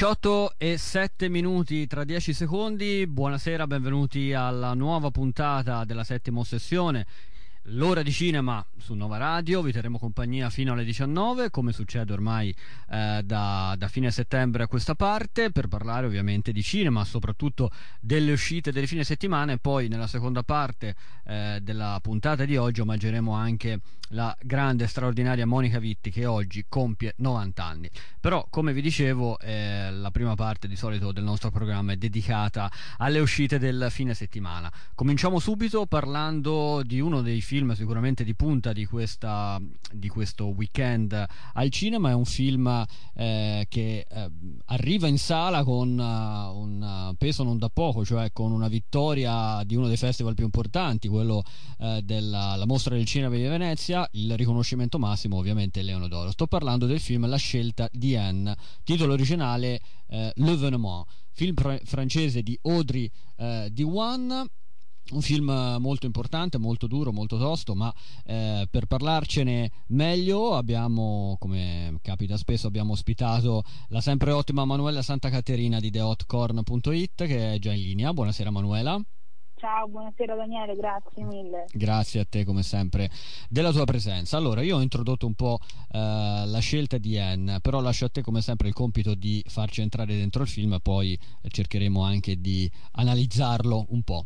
18 e 7 minuti tra 10 secondi, buonasera, benvenuti alla nuova puntata della settima sessione l'ora di cinema su Nova Radio, vi terremo compagnia fino alle 19, come succede ormai eh, da, da, fine settembre a questa parte, per parlare ovviamente di cinema, soprattutto delle uscite delle fine settimana e poi nella seconda parte eh, della puntata di oggi omaggeremo anche la grande e straordinaria Monica Vitti che oggi compie 90 anni. Però, come vi dicevo, eh, la prima parte di solito del nostro programma è dedicata alle uscite del fine settimana. Cominciamo subito parlando di uno dei film sicuramente di punta di, questa, di questo weekend al cinema. È un film eh, che eh, arriva in sala con uh, un peso non da poco, cioè con una vittoria di uno dei festival più importanti, quello eh, della Mostra del Cinema di Venezia. Il riconoscimento massimo, ovviamente, è Leone d'Oro. Sto parlando del film La scelta di Anne, titolo originale eh, L'Evenement, film pr- francese di Audrey eh, Diwan un film molto importante, molto duro, molto tosto, ma eh, per parlarcene meglio abbiamo, come capita spesso, abbiamo ospitato la sempre ottima Manuela Santa Caterina di thehotcorn.it che è già in linea. Buonasera Manuela. Ciao, buonasera Daniele, grazie mille. Grazie a te come sempre della tua presenza. Allora, io ho introdotto un po' eh, la scelta di Anne, però lascio a te come sempre il compito di farci entrare dentro il film e poi cercheremo anche di analizzarlo un po'.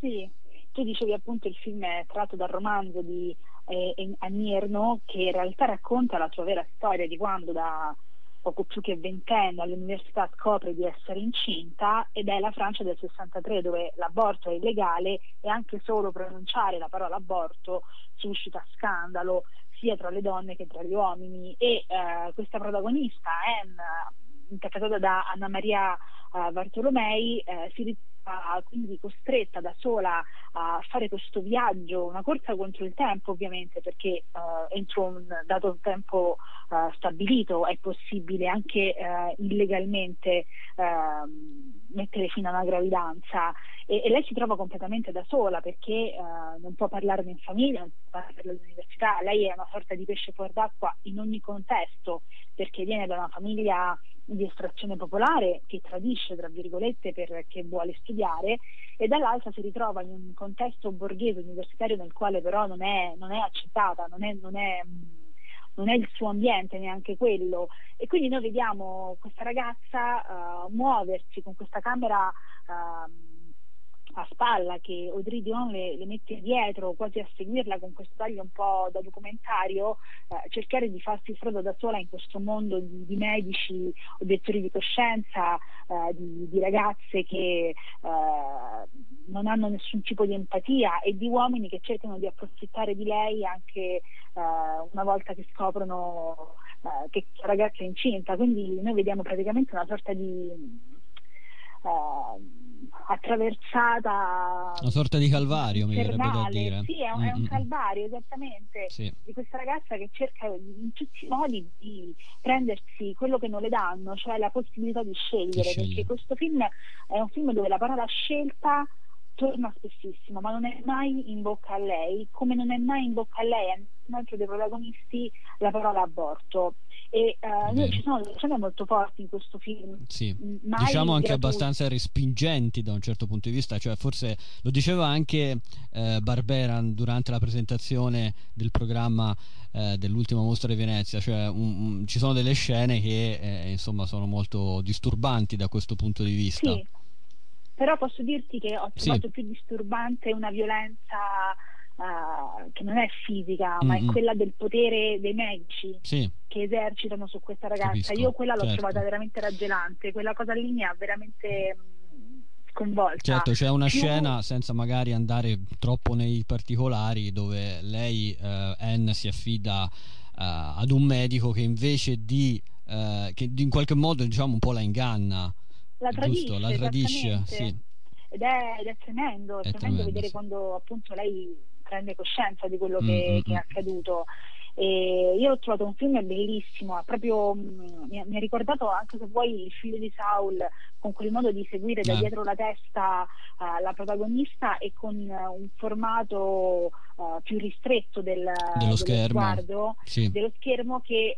Sì, tu dicevi appunto il film è tratto dal romanzo di eh, Anierno che in realtà racconta la sua vera storia di quando da poco più che ventenne all'università scopre di essere incinta ed è la Francia del 63 dove l'aborto è illegale e anche solo pronunciare la parola aborto suscita scandalo sia tra le donne che tra gli uomini. E eh, questa protagonista Anne interpretata da Anna Maria uh, Bartolomei eh, si quindi costretta da sola a fare questo viaggio, una corsa contro il tempo ovviamente perché uh, entro un dato tempo uh, stabilito è possibile anche uh, illegalmente ehm, mettere fine a una gravidanza. E, e, lei si trova completamente da sola perché non può parlarne in famiglia, non può parlarne all'università, lei è una sorta di pesce fuor d'acqua in ogni contesto perché viene da una famiglia di estrazione popolare che tradisce, tra virgolette, perché vuole studiare e dall'altra si ritrova in un contesto borghese universitario nel quale però non è, non è accettata, non è, non, è, non è, il suo ambiente neanche quello. E quindi noi vediamo questa ragazza uh, muoversi con questa camera uh, a spalla che Audrey Dion le, le, mette dietro quasi a seguirla con questo taglio un po' da documentario eh, cercare di farsi strada da sola in questo mondo di, di medici obiettori di coscienza eh, di, di, ragazze che eh, non hanno nessun tipo di empatia e di uomini che cercano di approfittare di lei anche eh, una volta che scoprono eh, che la ragazza è incinta. Quindi noi vediamo praticamente una sorta di eh, attraversata una sorta di calvario mi verrebbe da dire. Sì è un, è un calvario esattamente sì. di questa ragazza che cerca in tutti i modi di prendersi quello che non le danno cioè la possibilità di scegliere, di perché questo film è un film dove la parola scelta torna spessissimo ma non è mai in bocca a lei. Come non è mai in bocca a lei a un altro dei protagonisti la parola aborto e uh, ci sono delle scene molto forti in questo film sì. Mai diciamo anche gratuiti. abbastanza respingenti da un certo punto di vista cioè forse lo diceva anche eh, Barberan durante la presentazione del programma eh, dell'ultima mostra di Venezia cioè un, un, ci sono delle scene che eh, insomma sono molto disturbanti da questo punto di vista sì. però posso dirti che ho trovato sì. più disturbante una violenza uh, che non è fisica, mm-hmm. ma è quella del potere dei medici sì. che esercitano su questa ragazza. Capisco, Io quella l'ho certo. trovata veramente raggelante, quella cosa lì mi ha veramente mm, sconvolta. Certo, c'è una Più... scena senza magari andare troppo nei particolari dove lei, uh, Anne, si affida uh, ad un medico che invece di uh, che in qualche modo diciamo un po' la inganna. La tradisce, la tradisce sì. ed, è, ed, è, tremendo, è tremendo, tremendo vedere sì. quando appunto lei prende coscienza di quello che, mm-hmm. che è accaduto. E io ho trovato un film bellissimo, proprio, mm, mi, ha ricordato anche se vuoi il figlio di Saul con quel modo di seguire da eh. dietro la testa uh, la protagonista e con uh, un formato uh, più ristretto del, dello, dello schermo, sguardo, sì. dello schermo che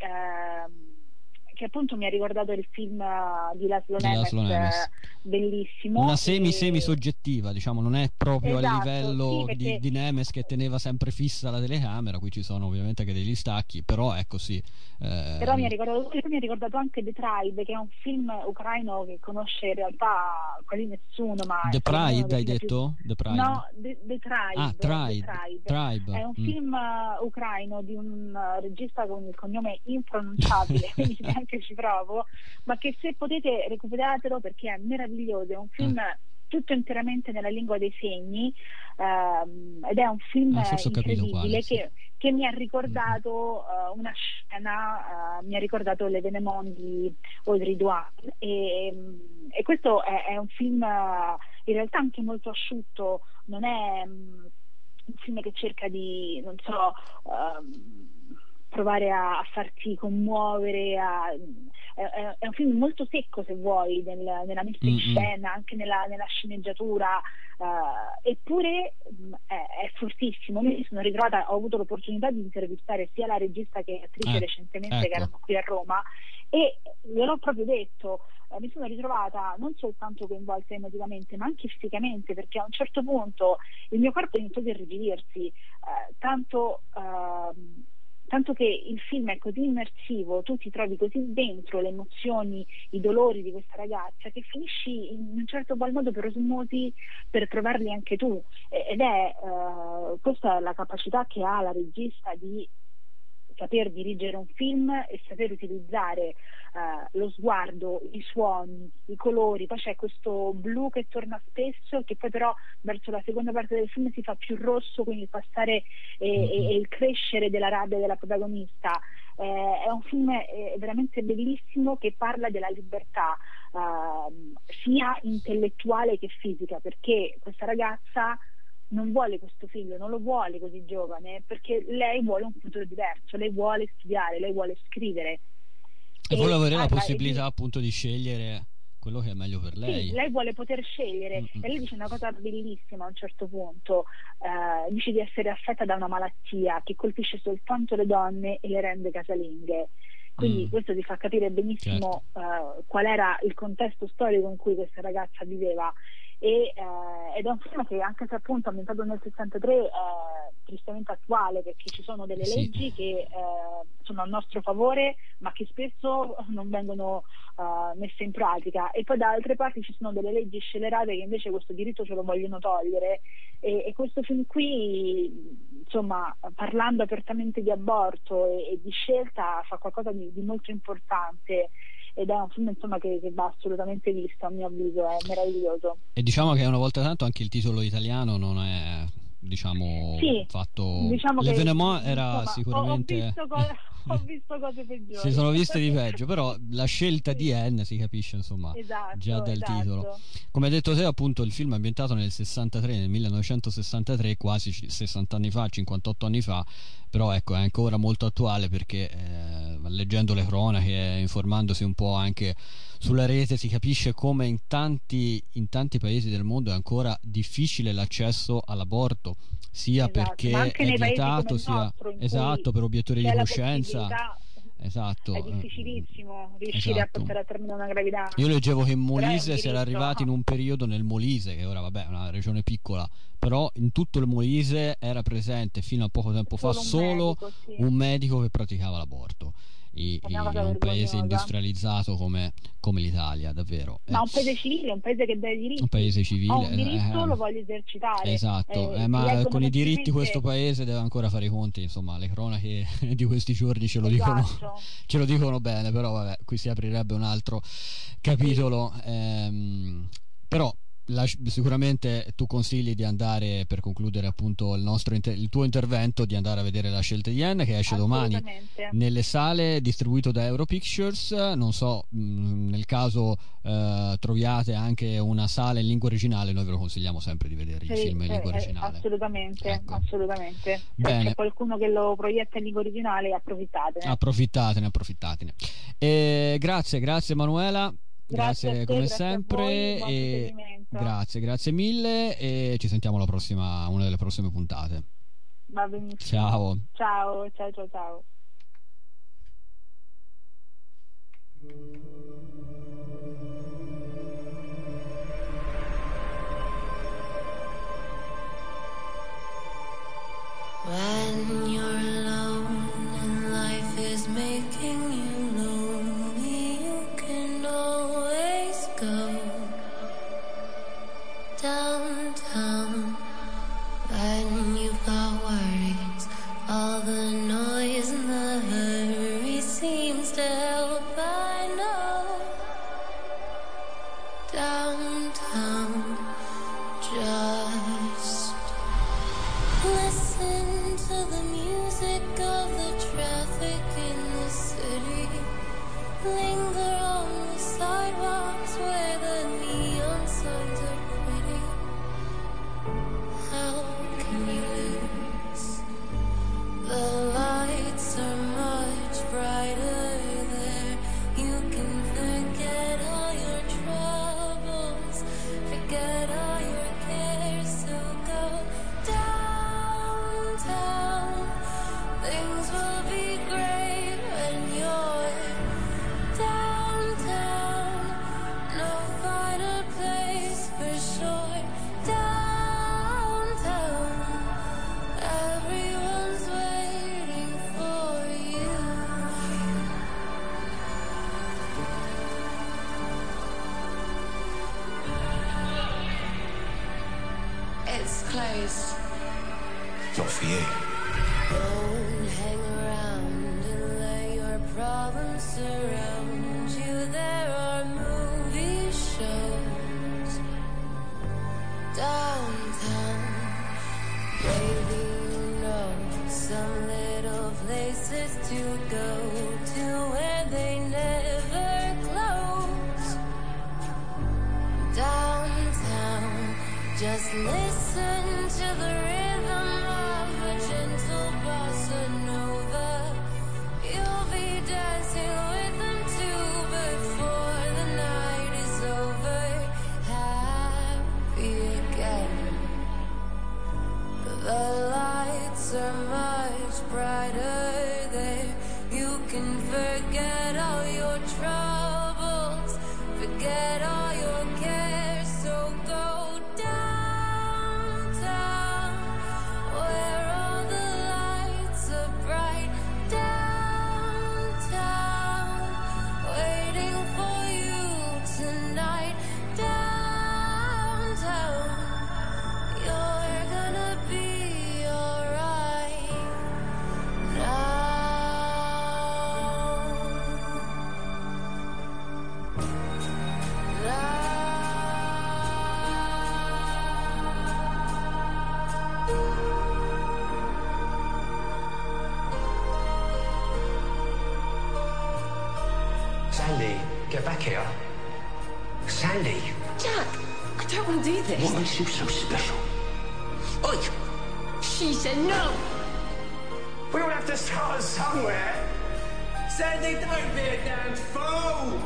che appunto mi ha ricordato il film uh, di Laszlo Nemes, Nemes. bellissimo. Una semi-semi e... soggettiva, diciamo, non è proprio esatto, a livello sì, perché... di, di, Nemes che teneva sempre fissa la telecamera, qui ci sono ovviamente anche degli stacchi, però è così. Eh... Però mi ha, ricordato, mi ha ricordato anche The Tribe, che è un film ucraino che conosce in realtà quasi nessuno. Ma The Pride hai detto? Più... The Pride. No, The, The Tribe. Ah, Tribe. The Tribe. Tribe. È un mm. film uh, ucraino di un uh, regista con il cognome impronunciabile, quindi neanche che ci provo, ma che se potete recuperatelo perché è meraviglioso, è un film ah. tutto interamente nella lingua dei segni ehm, ed è un film ah, incredibile quale, sì. che, che, mi ha ricordato uh, una scena, uh, mi ha ricordato Le Venemon di Audrey Duan e, e questo è, è, un film uh, in realtà anche molto asciutto, non è um, un film che cerca di, non so, um, provare a, a farti commuovere, a, è, è, un film molto secco se vuoi nel, nella messa in mm-hmm. scena, anche nella, nella sceneggiatura, uh, eppure mh, mm, è, è, fortissimo. Mi sono ritrovata, ho avuto l'opportunità di intervistare sia la regista che l'attrice eh, recentemente ecco. che erano qui a Roma e gliel'ho proprio detto, eh, mi sono ritrovata non soltanto coinvolta emotivamente ma anche fisicamente perché a un certo punto il mio corpo iniziò a irrigidirsi, eh, tanto ehm, tanto che il film è così immersivo, tu ti trovi così dentro le emozioni, i dolori di questa ragazza che finisci in un certo qual modo per osmosi per trovarli anche tu. Ed è uh, questa è la capacità che ha la regista di saper dirigere un film e saper utilizzare uh, lo sguardo, i suoni, i colori, poi c'è questo blu che torna spesso che poi però verso la seconda parte del film si fa più rosso, quindi il passare e, e, mm-hmm. e il crescere della rabbia della protagonista. Eh, è un film eh, veramente bellissimo che parla della libertà uh, sia intellettuale che fisica, perché questa ragazza non vuole questo figlio, non lo vuole così giovane, perché lei vuole un futuro diverso, lei vuole studiare, lei vuole scrivere. E, e vuole avere la possibilità appunto di scegliere quello che è meglio per lei. Sì, lei vuole poter scegliere Mm-mm. e lei dice una cosa bellissima a un certo punto, uh, dice di essere affetta da una malattia che colpisce soltanto le donne e le rende casalinghe. Quindi mm. questo ti fa capire benissimo certo. uh, qual era il contesto storico in cui questa ragazza viveva e, eh, ed è un film che anche se appunto ambientato nel 63 è tristemente attuale perché ci sono delle sì. leggi che eh, sono a nostro favore ma che spesso non vengono uh, messe in pratica. E poi da altre parti ci sono delle leggi scelerate che invece questo diritto ce lo vogliono togliere. E, e questo film qui insomma parlando apertamente di aborto e, e di scelta fa qualcosa di, di molto importante ed è un film insomma, che, che, va assolutamente visto a mio avviso, è meraviglioso. E diciamo che una volta tanto anche il titolo italiano non è diciamo sì, fatto diciamo l'Evenement era insomma, sicuramente ho visto, co- ho visto, cose peggiori si sono viste di peggio però la scelta sì. di N si capisce insomma esatto, già dal esatto. titolo come hai detto te appunto il film è ambientato nel 63 nel 1963 quasi 60 anni fa 58 anni fa però ecco è ancora molto attuale perché eh, leggendo le cronache informandosi un po' anche sulla rete si capisce come in tanti, in tanti paesi del mondo è ancora difficile l'accesso all'aborto sia esatto, perché è vietato sia nostro, esatto per obiettori di coscienza esatto. È difficilissimo riuscire esatto. a portare a termine una gravidanza. Io leggevo che in Molise si era arrivati in un periodo nel Molise, che ora vabbè è una regione piccola, però in tutto il Molise era presente fino a poco tempo solo fa solo un medico, sì. un medico che praticava l'aborto in un paese industrializzato come, come, l'Italia, davvero. Ma un paese civile, un paese che dà i diritti. Un paese civile. Ho un diritto, eh, lo voglio esercitare. Esatto, eh, eh, ma con i diritti questo paese deve ancora fare i conti, insomma, le cronache di questi giorni ce lo, esatto. dicono, ce lo dicono bene, però vabbè, qui si aprirebbe un altro capitolo. Ehm, però la, sicuramente tu consigli di andare per concludere appunto il, nostro, il tuo intervento di andare a vedere la scelta di Yen che esce domani nelle sale distribuito da Europictures non so mh, mm, nel caso eh, troviate anche una sala in lingua originale noi ve lo consigliamo sempre di vedere sì, i film in lingua originale. assolutamente ecco. assolutamente. Se c'è qualcuno che lo proietta in lingua originale approfittatene. Approfittatene approfittatene. E grazie grazie Emanuela Grazie, grazie te, come grazie sempre. Voi, e grazie, grazie mille e ci sentiamo alla prossima, una delle prossime puntate. Va benissimo. Ciao. Ciao, ciao, ciao, ciao. When you're alone downtown. Get back here. Sandy, Jack, I don't want to do this. what makes you so special? Oi! She said no. We all have to start somewhere. Sandy, don't be a damn fool!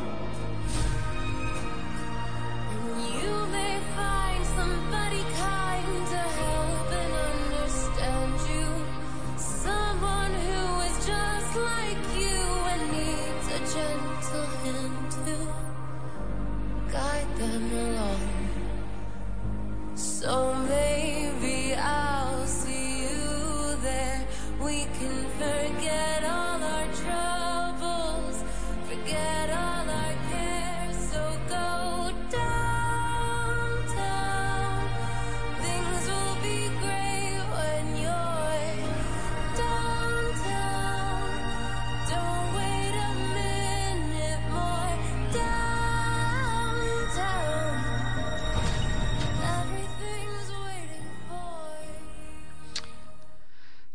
I'm.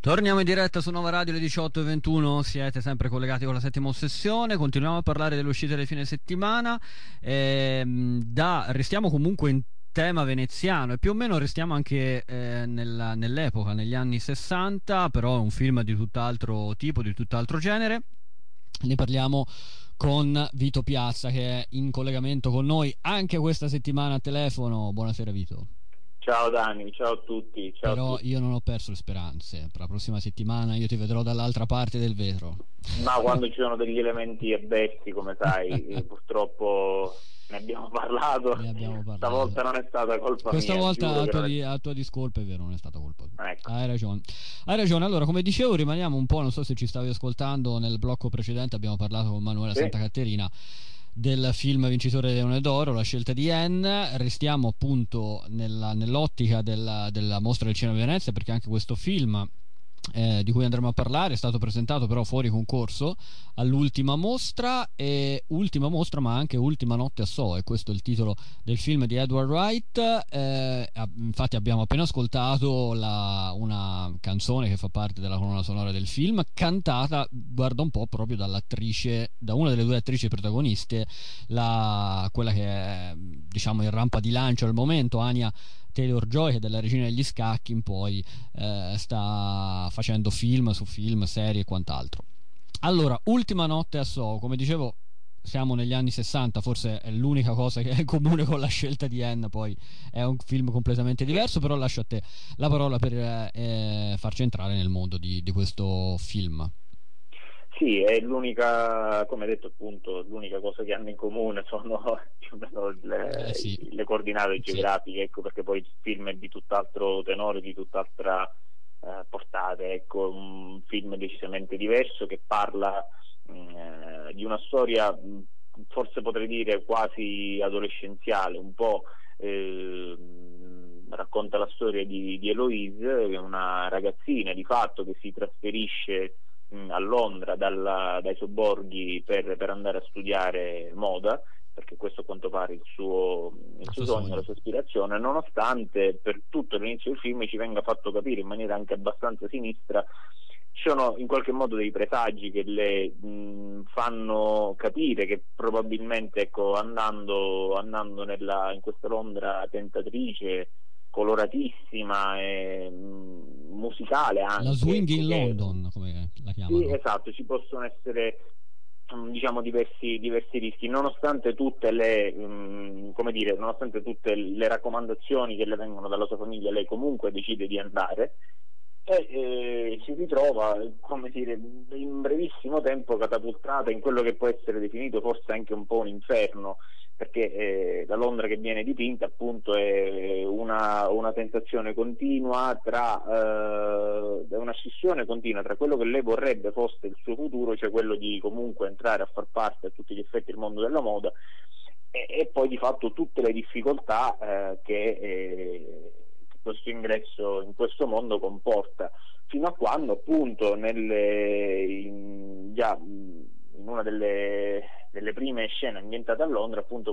Torniamo in diretta su Nova Radio alle 18.21, siete sempre collegati con la settima ossessione, continuiamo a parlare delle uscite del fine settimana, ehm, da, restiamo comunque in tema veneziano e più o meno restiamo anche eh, nella, nell'epoca, negli anni 60, però è un film di tutt'altro tipo, di tutt'altro genere. Ne parliamo con Vito Piazza che è in collegamento con noi anche questa settimana a telefono. Buonasera Vito. Ciao Dani, ciao a tutti. Ciao Però a tutti. io non ho perso le speranze. Per la prossima settimana io ti vedrò dall'altra parte del vetro. Ma quando ci sono degli elementi avversi, come sai, eh, purtroppo ne abbiamo parlato. Ne abbiamo parlato. Stavolta non è stata colpa Questa mia. volta giuro a tua, di- a tua discolpa è vero, non è stata colpa tua. Ecco. Hai ragione. Hai ragione. Allora, come dicevo, rimaniamo un po', non so se ci stavi ascoltando nel blocco precedente, abbiamo parlato con Manuela Sì. Santa Caterina del film vincitore Leone d'Oro, La scelta di Anne. Restiamo appunto nella- nell'ottica della, della mostra del cinema di Venezia perché anche questo film eh, di cui andremo a parlare è stato presentato però fuori concorso all'ultima mostra e ultima mostra ma anche ultima notte a So e questo è il titolo del film di Edward Wright. Eh, infatti abbiamo appena ascoltato la- una canzone che fa parte della colonna sonora del film cantata guarda un po' proprio dall'attrice da una delle due attrici protagoniste la- quella che è diciamo in rampa di lancio al momento Anya Taylor Joy che dalla regina degli scacchi in poi eh, sta facendo film su film, serie e quant'altro. Allora, ultima notte a Soho, come dicevo, siamo negli anni 60, forse è l'unica cosa che è comune con la scelta di Anne, poi è un film completamente diverso, però lascio a te la parola per eh, eh, farci entrare nel mondo di, di questo film. Sì, è l'unica, come detto appunto, l'unica cosa che hanno in comune sono più o meno le, Eh, sì. le coordinate Sì. geografiche, ecco perché poi il film è di tutt'altro tenore, di tutt'altra eh, portata, ecco, un film decisamente diverso che parla mh, eh, di una storia, forse potrei dire quasi adolescenziale, un po' eh, racconta la storia di, di Eloise, una ragazzina di fatto che si trasferisce mh, a Londra dalla- dai sobborghi per, per andare a studiare moda, perché questo a quanto pare il suo, il suo sogno, sogno. la sua ispirazione, nonostante per tutto l'inizio del film ci venga fatto capire in maniera anche abbastanza sinistra ci sono in qualche modo dei presagi che le mh, fanno capire che probabilmente ecco, andando, andando nella- in questa Londra tentatrice, coloratissima e mh, musicale anche. La Swing in London, come la chiamano. sì, esatto, ci possono essere mm, diciamo diversi, diversi rischi, nonostante tutte le mm, come dire, nonostante tutte le raccomandazioni che le vengono dalla sua famiglia, lei comunque decide di andare e eh, si ritrova, come dire, in brevissimo tempo catapultata in quello che può essere definito forse anche un po' un inferno, perché eh, la Londra che viene dipinta appunto è una, una tentazione continua tra eh, una scissione continua tra quello che lei vorrebbe fosse il suo futuro, cioè quello di comunque entrare a far parte a tutti gli effetti del mondo della moda e, e poi di fatto tutte le difficoltà eh, che, eh, che questo ingresso in questo mondo comporta. Fino a quando appunto nelle, in, già in una delle, delle prime scene ambientate a Londra appunto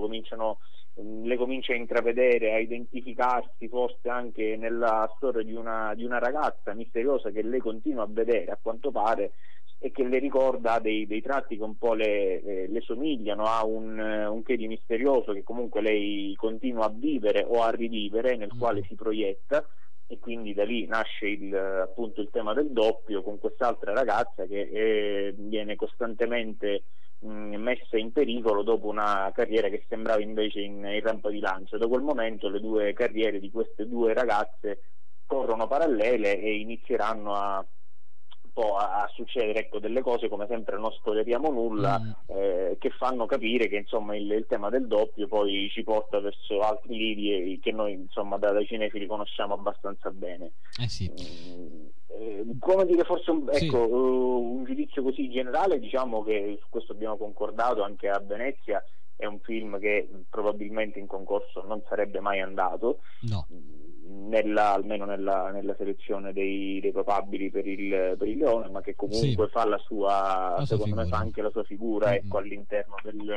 le comincia a intravedere, a identificarsi forse anche nella storia di una, di una ragazza misteriosa che lei continua a vedere a quanto pare e che le ricorda dei, dei tratti che un po' le, eh, le somigliano, ha un, un che di misterioso che comunque lei continua a vivere o a rivivere, nel Mm. quale si proietta e quindi da lì nasce il, appunto il tema del doppio con quest'altra ragazza che eh, viene costantemente mh, messa in pericolo dopo una carriera che sembrava invece in, in rampa di lancio. Da quel momento le due carriere di queste due ragazze corrono parallele e inizieranno a po' a, a succedere ecco, delle cose come sempre non spoileriamo nulla Mm. eh, che fanno capire che insomma il, il tema del doppio poi ci porta verso altri lidi che noi insomma da, dai cinefili conosciamo abbastanza bene Eh sì. Mm, eh, come dire forse un, Sì. ecco, eh, un giudizio così generale diciamo che su questo abbiamo concordato anche a Venezia è un film che probabilmente in concorso non sarebbe mai andato No. Mm, nella, almeno nella, nella selezione dei, dei, papabili per il, per il, Leone, ma che comunque sì. fa la sua, la secondo me fa anche la sua figura mm-hmm. ecco, all'interno, del,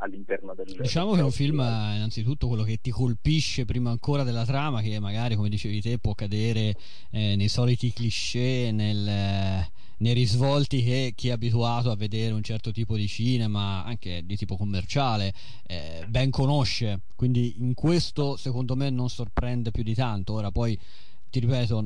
all'interno del... Diciamo che è un film innanzitutto quello che ti colpisce prima ancora della trama, che magari come dicevi te può cadere eh, nei soliti cliché, nel nei risvolti che chi è abituato a vedere un certo tipo di cinema, anche di tipo commerciale, eh, ben conosce. Quindi in questo secondo me non sorprende più di tanto. Ora poi ti ripeto,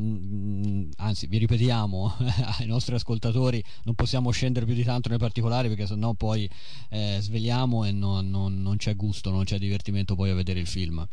anzi vi ripetiamo ai nostri ascoltatori, non possiamo scendere più di tanto nei particolari perché sennò poi eh, sveliamo e non, non, non, c'è gusto, non c'è divertimento poi a vedere il film.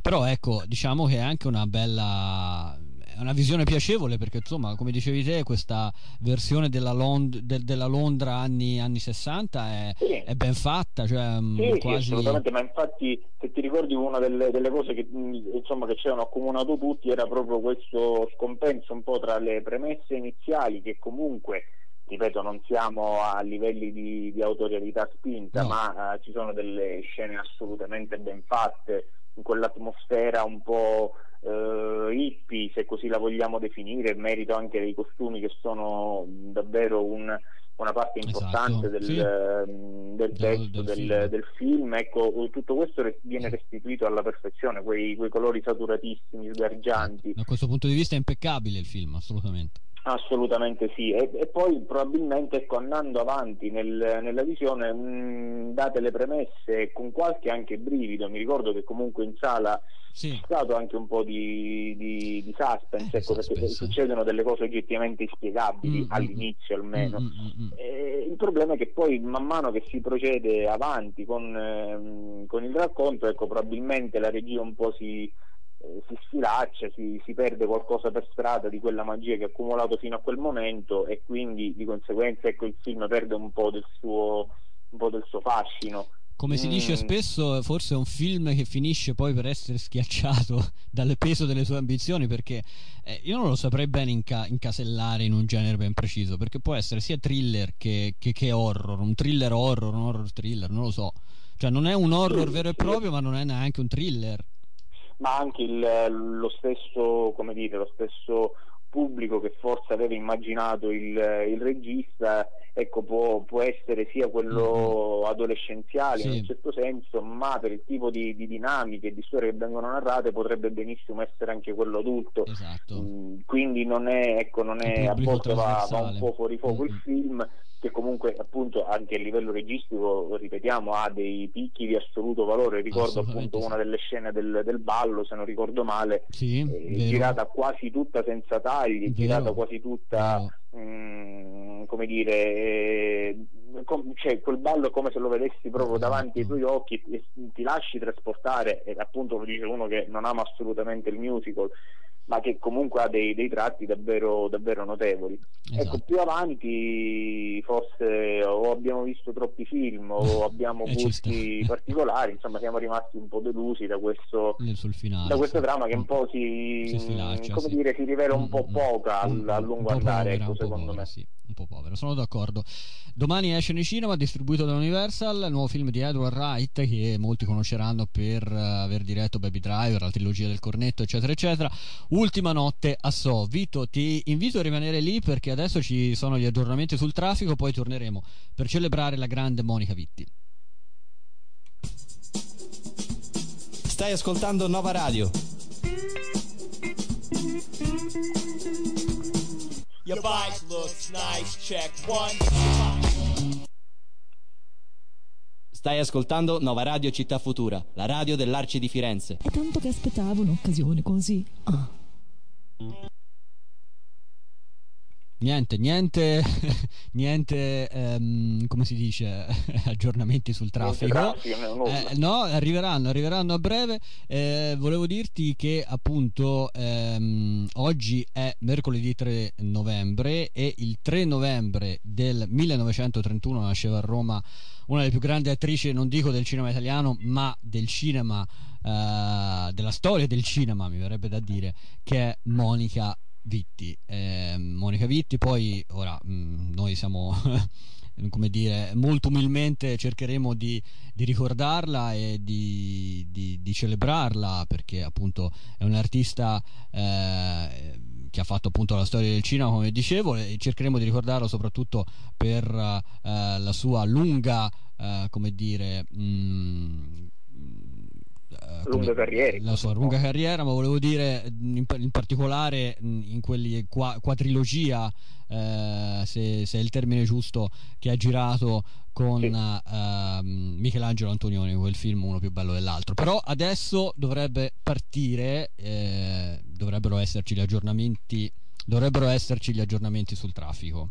Però ecco, diciamo che è anche una bella è una visione piacevole perché insomma come dicevi te questa versione della, Lond- de- della Londra anni, anni 60 è, sì. è, ben fatta cioè, mm, sì, quasi... sì, assolutamente ma infatti se ti ricordi una delle, delle cose che, mm, insomma, che ci hanno accomunato tutti era proprio questo scompenso un po' tra le premesse iniziali che comunque ripeto non siamo a livelli di, di autorialità spinta no. ma uh, ci sono delle scene assolutamente ben fatte quell'atmosfera un po' eh, hippie, se così la vogliamo definire, merito anche dei costumi che sono davvero un, una parte importante esatto. del, sì. Ehm, del, testo, del, del, del, film. Ecco, tutto questo viene restituito alla perfezione, quei, quei colori saturatissimi, sgargianti. Da questo punto di vista è impeccabile il film, assolutamente. Assolutamente sì, e, e, poi probabilmente ecco, andando avanti nel, nella visione, mh, mm, date le premesse, con qualche anche brivido, mi ricordo che comunque in sala sì. c'è stato anche un po' di, di, di suspense, eh, ecco, suspense, perché succedono delle cose oggettivamente inspiegabili, mm, mm all'inizio mm, almeno. Mm, mm, il problema è che poi man mano che si procede avanti con, eh, con il racconto, ecco, probabilmente la regia un po' si eh, si sfilaccia, si, si, perde qualcosa per strada di quella magia che ha accumulato fino a quel momento e quindi di conseguenza ecco, il film perde un po' del suo, po del suo fascino. Come si dice mm. spesso, forse è un film che finisce poi per essere schiacciato dal peso delle sue ambizioni perché eh, io non lo saprei bene inca- incasellare in un genere ben preciso perché può essere sia thriller che, che, che horror, un thriller horror, un horror thriller, non lo so. Cioè non è un horror vero e proprio ma non è neanche un thriller ma anche il, lo, stesso, dire, lo stesso pubblico che forse aveva immaginato il, il regista ecco, può, può, essere sia quello mm-hmm. adolescenziale sì. in un certo senso, ma per il tipo di, di, dinamiche e di storie che vengono narrate potrebbe benissimo essere anche quello adulto. Esatto. Mm, quindi non è, ecco, non è a volte va, va, un po' fuori fuoco mm-hmm. il film, che comunque appunto anche a livello registico, ripetiamo, ha dei picchi di assoluto valore. Ricordo appunto una delle scene del, del, ballo, se non ricordo male, sì, eh, girata quasi tutta senza tagli, vero. girata quasi tutta, mh, mm, come dire, eh, com- cioè, quel ballo è come se lo vedessi proprio esatto. davanti ai tuoi occhi e ti lasci trasportare, e appunto lo dice uno che non ama assolutamente il musical ma che comunque ha dei, dei tratti davvero, davvero notevoli. Ecco, esatto. Ecco, più avanti forse o abbiamo visto troppi film o abbiamo gusti particolari, insomma siamo rimasti un po' delusi da questo finale, da questa trama che un po' si, si, sfilaccia, come sì. dire, si rivela un po' mm, mm, poca mm, a lungo andare, ecco, secondo povera, me. Sì un po' povero, sono d'accordo. Domani esce nei cinema, distribuito da Universal, il nuovo film di Edward Wright che molti conosceranno per uh, aver diretto Baby Driver, la trilogia del cornetto, eccetera, eccetera. Ultima notte a So. Vito, ti invito a rimanere lì perché adesso ci sono gli aggiornamenti sul traffico, poi torneremo per celebrare la grande Monica Vitti. Stai ascoltando Nova Radio. Your bike looks nice, check one. Stai ascoltando Nova Radio Città Futura, la radio dell'Arci di Firenze. È tanto che aspettavo un'occasione così. Ah. Niente, niente, niente, um, come si dice, aggiornamenti sul traffico. Eh, no, arriveranno, arriveranno a breve. Eh, volevo dirti che appunto ehm, oggi è mercoledì 3 novembre e il 3 novembre del 1931 nasceva a Roma una delle più grandi attrici, non dico del cinema italiano, ma del cinema, eh, della storia del cinema, mi verrebbe da dire, che è Monica Vitti, eh, Monica Vitti, poi ora mh, mm, noi siamo come dire, molto umilmente cercheremo di, di ricordarla e di, di, di, celebrarla perché appunto è un artista eh, che ha fatto appunto la storia del cinema come dicevo e cercheremo di ricordarlo soprattutto per eh, la sua lunga eh, come dire mh, mm, lunga carriera. La sua lunga carriera, ma volevo dire in, in particolare in quelli qua, quadrilogia, eh, se, se, è il termine giusto, che ha girato con sì. uh, Michelangelo Antonioni, quel film uno più bello dell'altro. Però adesso dovrebbe partire, eh, dovrebbero esserci gli aggiornamenti, dovrebbero esserci gli aggiornamenti sul traffico.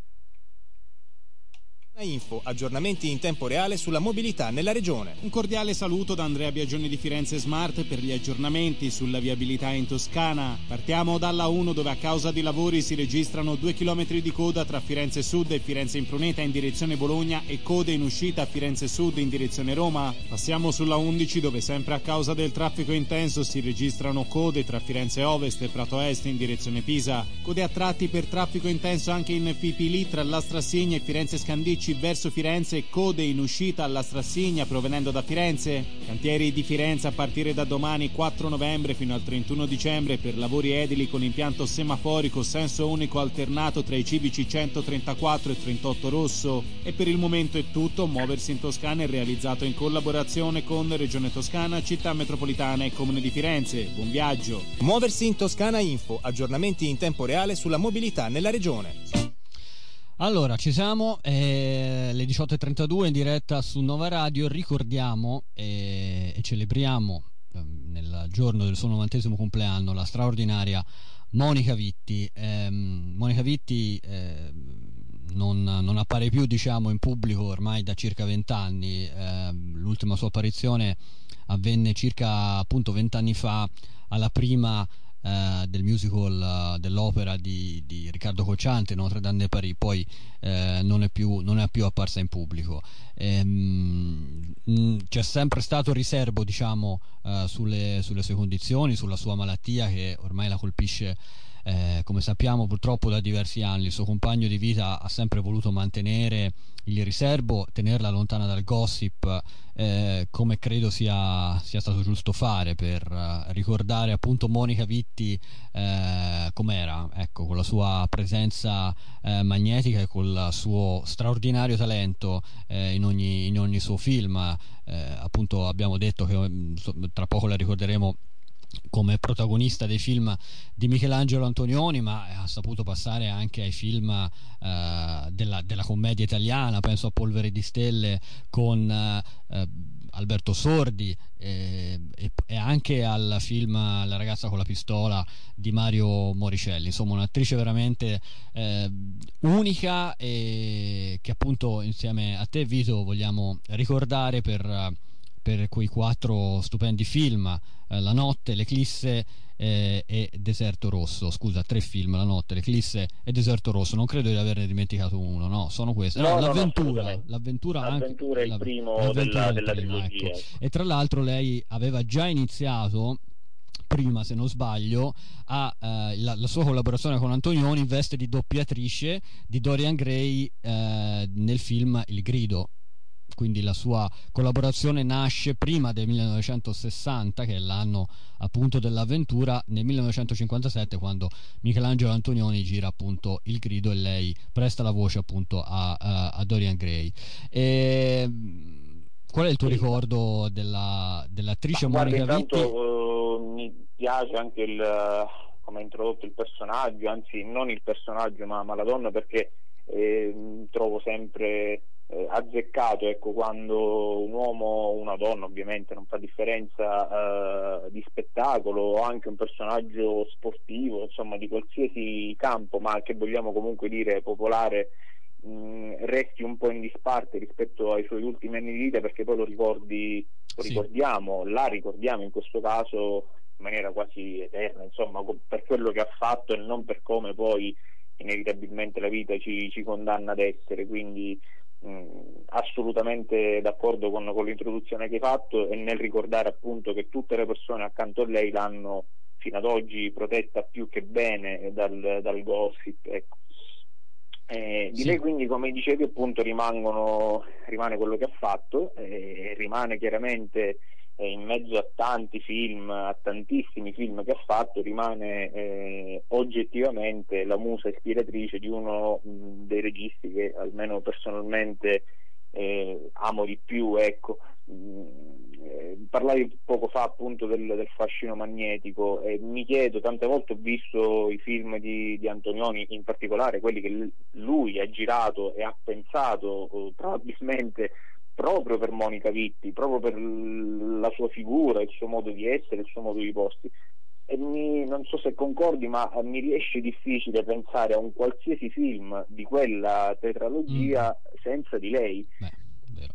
Info, aggiornamenti in tempo reale sulla mobilità nella regione. Un cordiale saluto da Andrea Biagioni di Firenze Smart per gli aggiornamenti sulla viabilità in Toscana. Partiamo dalla 1 dove a causa di lavori si registrano 2 km di coda tra Firenze Sud e Firenze Impruneta in direzione Bologna e code in uscita a Firenze Sud in direzione Roma. Passiamo sulla 11 dove sempre a causa del traffico intenso si registrano code tra Firenze Ovest e Prato Est in direzione Pisa. Code a tratti per traffico intenso anche in Pipili tra Lastra Signa e Firenze Scandici 16 verso Firenze, code in uscita alla Strassigna provenendo da Firenze. Cantieri di Firenze a partire da domani 4 novembre fino al 31 dicembre per lavori edili con impianto semaforico senso unico alternato tra i civici 134 e 38 rosso. E per il momento è tutto, Muoversi in Toscana è realizzato in collaborazione con Regione Toscana, Città Metropolitana e Comune di Firenze. Buon viaggio! Muoversi in Toscana Info, aggiornamenti in tempo reale sulla mobilità nella regione. Allora, ci siamo, eh, le 18.32 in diretta su Nova Radio, ricordiamo eh, e celebriamo eh, nel giorno del suo novantesimo compleanno la straordinaria Monica Vitti. Ehm, Monica Vitti ehm, non, non, appare più diciamo, in pubblico ormai da circa vent'anni, ehm, l'ultima sua apparizione avvenne circa appunto vent'anni fa alla prima eh, del musical uh, dell'opera di, di, Riccardo Cocciante, Notre Dame de Paris, poi eh, non, è più, non, è più, apparsa in pubblico. Ehm, mh, c'è sempre stato riservo diciamo, uh, sulle, sulle sue condizioni, sulla sua malattia che ormai la colpisce eh, come sappiamo purtroppo da diversi anni il suo compagno di vita ha sempre voluto mantenere il riservo, tenerla lontana dal gossip, eh, come credo sia, sia, stato giusto fare per uh, ricordare appunto Monica Vitti eh, com'era, ecco, con la sua presenza eh, magnetica e con il suo straordinario talento eh, in ogni, in, ogni, suo film. appunto abbiamo detto che mm, tra poco la ricorderemo come protagonista dei film di Michelangelo Antonioni, ma ha saputo passare anche ai film eh, della, della, commedia italiana, penso a Polvere di Stelle con eh, Alberto Sordi eh, e, e, anche al film La ragazza con la pistola di Mario Moricelli, insomma un'attrice veramente eh, unica e che appunto insieme a te Vito vogliamo ricordare per per quei quattro stupendi film, eh, La notte, L'eclisse eh, e Deserto Rosso. Scusa, tre film, La notte, L'eclisse e Deserto Rosso. Non credo di averne dimenticato uno, no? Sono questi. No, no, l'avventura, no, l'avventura, l'avventura anche, è il primo della, della prima, trilogia. Ecco. E tra l'altro lei aveva già iniziato prima se non sbaglio a, eh, la, la, sua collaborazione con Antonioni in veste di doppiatrice di Dorian Gray eh, nel film Il Grido quindi la sua collaborazione nasce prima del 1960 che è l'anno appunto dell'avventura nel 1957 quando Michelangelo Antonioni gira appunto il grido e lei presta la voce appunto a, a, a Dorian Gray e, qual è il tuo ricordo della, dell'attrice Ma, Monica guarda, Vitti? Intanto, uh, mi piace anche il, come ha introdotto il personaggio anzi non il personaggio ma, ma la donna perché eh, trovo sempre eh, azzeccato ecco, quando un uomo o una donna ovviamente non fa differenza eh, di spettacolo o anche un personaggio sportivo insomma di qualsiasi campo ma che vogliamo comunque dire popolare mh, resti un po' in disparte rispetto ai suoi ultimi anni di vita perché poi lo ricordi lo sì. ricordiamo, la ricordiamo in questo caso in maniera quasi eterna insomma per quello che ha fatto e non per come poi inevitabilmente la vita ci, ci condanna ad essere quindi mh, assolutamente d'accordo con, con, l'introduzione che hai fatto e nel ricordare appunto che tutte le persone accanto a lei l'hanno fino ad oggi protetta più che bene dal, dal gossip ecco. Eh, di Sì. lei quindi, come dicevi, appunto rimangono, rimane quello che ha fatto, eh, rimane chiaramente eh, in mezzo a tanti film, a tantissimi film che ha fatto, rimane eh, oggettivamente la musa ispiratrice di uno mh, dei registi che almeno personalmente eh, amo di più, ecco. Mm, eh, parlavi poco fa appunto del, del fascino magnetico e mi chiedo, tante volte ho visto i film di, di Antonioni, in particolare quelli che lui ha girato e ha pensato eh, probabilmente proprio per Monica Vitti, proprio per la sua figura, il suo modo di essere, il suo modo di porsi. E mi- non so se concordi, ma eh, mi riesce difficile pensare a un qualsiasi film di quella tetralogia senza di lei.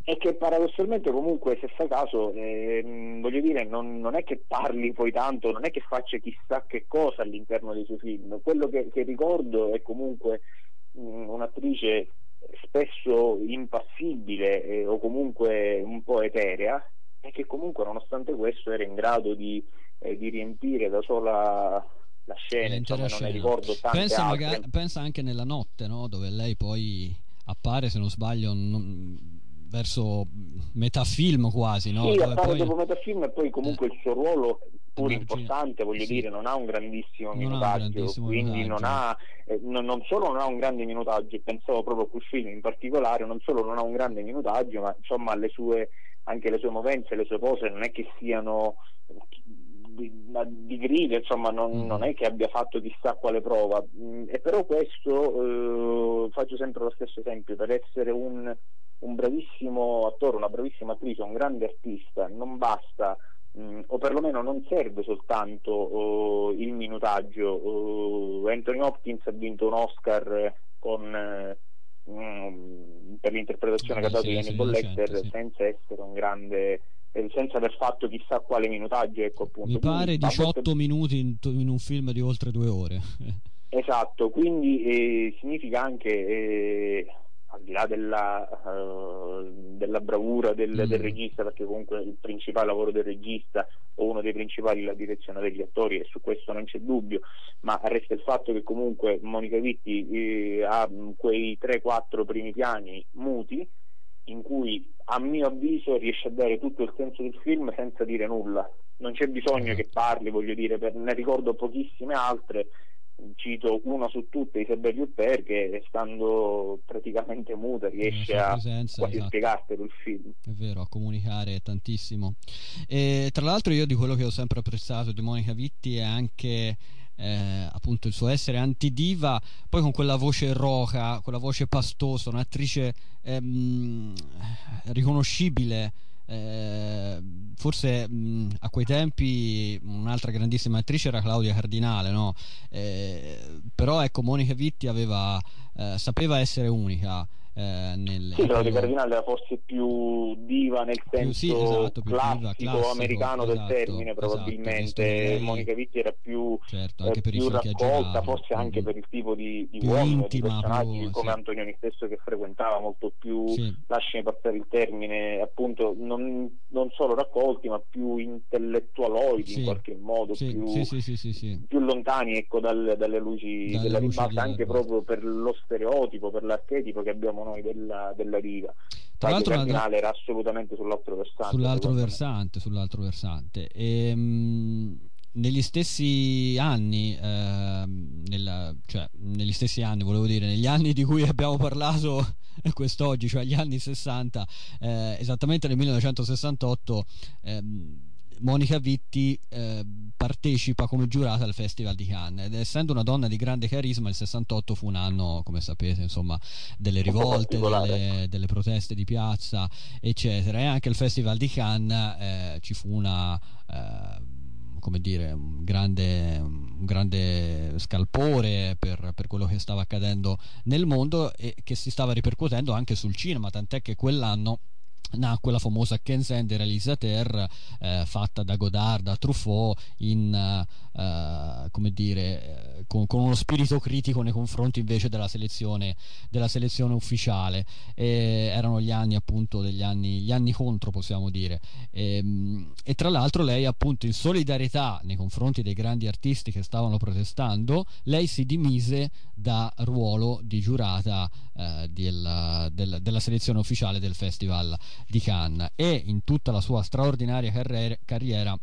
E che paradossalmente comunque se fa caso, ehm, voglio dire, non, non è che parli poi tanto, non è che faccia chissà che cosa all'interno dei suoi film. Quello che, che ricordo è comunque mh, un'attrice spesso impassibile eh, o comunque un po' eterea e che comunque nonostante questo era in grado di, eh, di riempire da sola la scena, insomma, non ne ricordo tante pensa, magari- pensa anche nella notte, no? dove lei poi appare, se non sbaglio, non- verso metà film quasi. No? sì, Dove appare poi- dopo metà film e poi comunque il suo ruolo pur importante, voglio sì. dire, non ha un grandissimo minutaggio, quindi non ha eh, non, non solo non ha un grande minutaggio, pensavo proprio a quel film in particolare, non solo non ha un grande minutaggio, ma insomma le sue anche le sue movenze, le sue pose non è che siano di, di grida, insomma non, non è che abbia fatto chissà quale prova Mm, e però questo eh, faccio sempre lo stesso esempio per essere un, un bravissimo attore, una bravissima attrice, un grande artista non basta mm, o perlomeno non serve soltanto oh, il minutaggio Oh, Anthony Hopkins ha vinto un Oscar eh, con eh, mm, per l'interpretazione che ha Eh, dato di Hannibal Lecter senza essere un grande eh, senza aver fatto chissà quale minutaggio ecco appunto Mi pare Quindi, a volte- 18 minuti in, in un film di oltre due ore. Esatto, quindi eh, significa anche, eh, al di là della, eh, della bravura del, Mm. del regista, perché comunque il principale lavoro del regista o uno dei principali è la direzione degli attori e su questo non c'è dubbio, ma resta il fatto che comunque Monica Vitti eh, ha mh, quei 3-4 primi piani muti in cui a mio avviso riesce a dare tutto il senso del film senza dire nulla. Non c'è bisogno che parli, voglio dire, per- ne ricordo pochissime altre, cito una su tutte, Isabelle Huppert, che stando praticamente muta riesce a presenza, quasi esatto. spiegartelo il film. È vero, a comunicare tantissimo. E, tra l'altro io di quello che ho sempre apprezzato di Monica Vitti è anche eh, appunto il suo essere antidiva, poi con quella voce roca, quella voce pastosa, un'attrice ehm, riconoscibile. Eh, forse mh, a quei tempi un'altra grandissima attrice era Claudia Cardinale, no? Eh, però ecco Monica Vitti aveva, eh, sapeva essere unica eh, nel, Sì, Claudia quello- Cardinale era forse più diva nel senso sì, esatto, più diva, classico, classico, americano esatto, del termine esatto, probabilmente. che lei- Monica Vitti era più, certo, eh, più raccolta, forse anche per il tipo di, di Più uomo, di personaggi più- come sì. Antonioni stesso che frequentava molto più, Sì. lasciami passare il termine, appunto non, non solo raccolti ma più intellettualoidi Sì. in qualche modo, più, più lontani ecco, dal- dalle luci Dalle della luci ribalta anche proprio per lo stereotipo, per l'archetipo che abbiamo noi della, della diva. Tra l'altro una- Cardinale era assolutamente sull'altro versante. sull'altro versante, sull'altro versante. Ehm, negli stessi anni, ehm, nella- cioè negli stessi anni, volevo dire, negli anni di cui abbiamo parlato quest'oggi, cioè gli anni 60, eh, esattamente nel 1968, ehm, Monica Vitti eh, partecipa come giurata al Festival di Cannes ed essendo una donna di grande carisma il 68 fu un anno come sapete insomma delle rivolte delle, delle proteste di piazza eccetera. E anche al Festival di Cannes eh, ci fu una eh, come dire un grande, un grande scalpore per, per quello che stava accadendo nel mondo e che si stava ripercuotendo anche sul cinema tant'è che quell'anno nacque la famosa Kensen de Realisateur eh, fatta da Godard, da Truffaut in, eh, come dire, eh, con, con, uno spirito critico nei confronti invece della selezione, della selezione ufficiale. E erano gli anni appunto degli anni, gli anni contro possiamo dire. E, ehm, e tra l'altro lei appunto in solidarietà nei confronti dei grandi artisti che stavano protestando lei si dimise da ruolo di giurata eh, del, del, della selezione ufficiale del festival di Cannes e in tutta la sua straordinaria carriera, carriera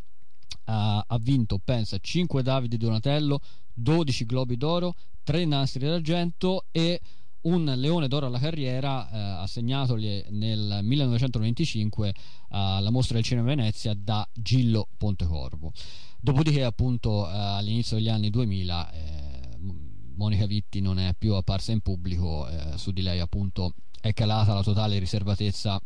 ha, ha, vinto, pensa, 5 Davide Donatello, 12 Globi d'Oro, 3 Nastri d'Argento e un Leone d'Oro alla carriera eh, assegnatogli nel 1925 alla Mostra del Cinema Venezia da Gillo Pontecorvo. Dopodiché, appunto, eh, all'inizio degli anni 2000 eh, Monica Vitti non è più apparsa in pubblico, eh, su di lei appunto è calata la totale riservatezza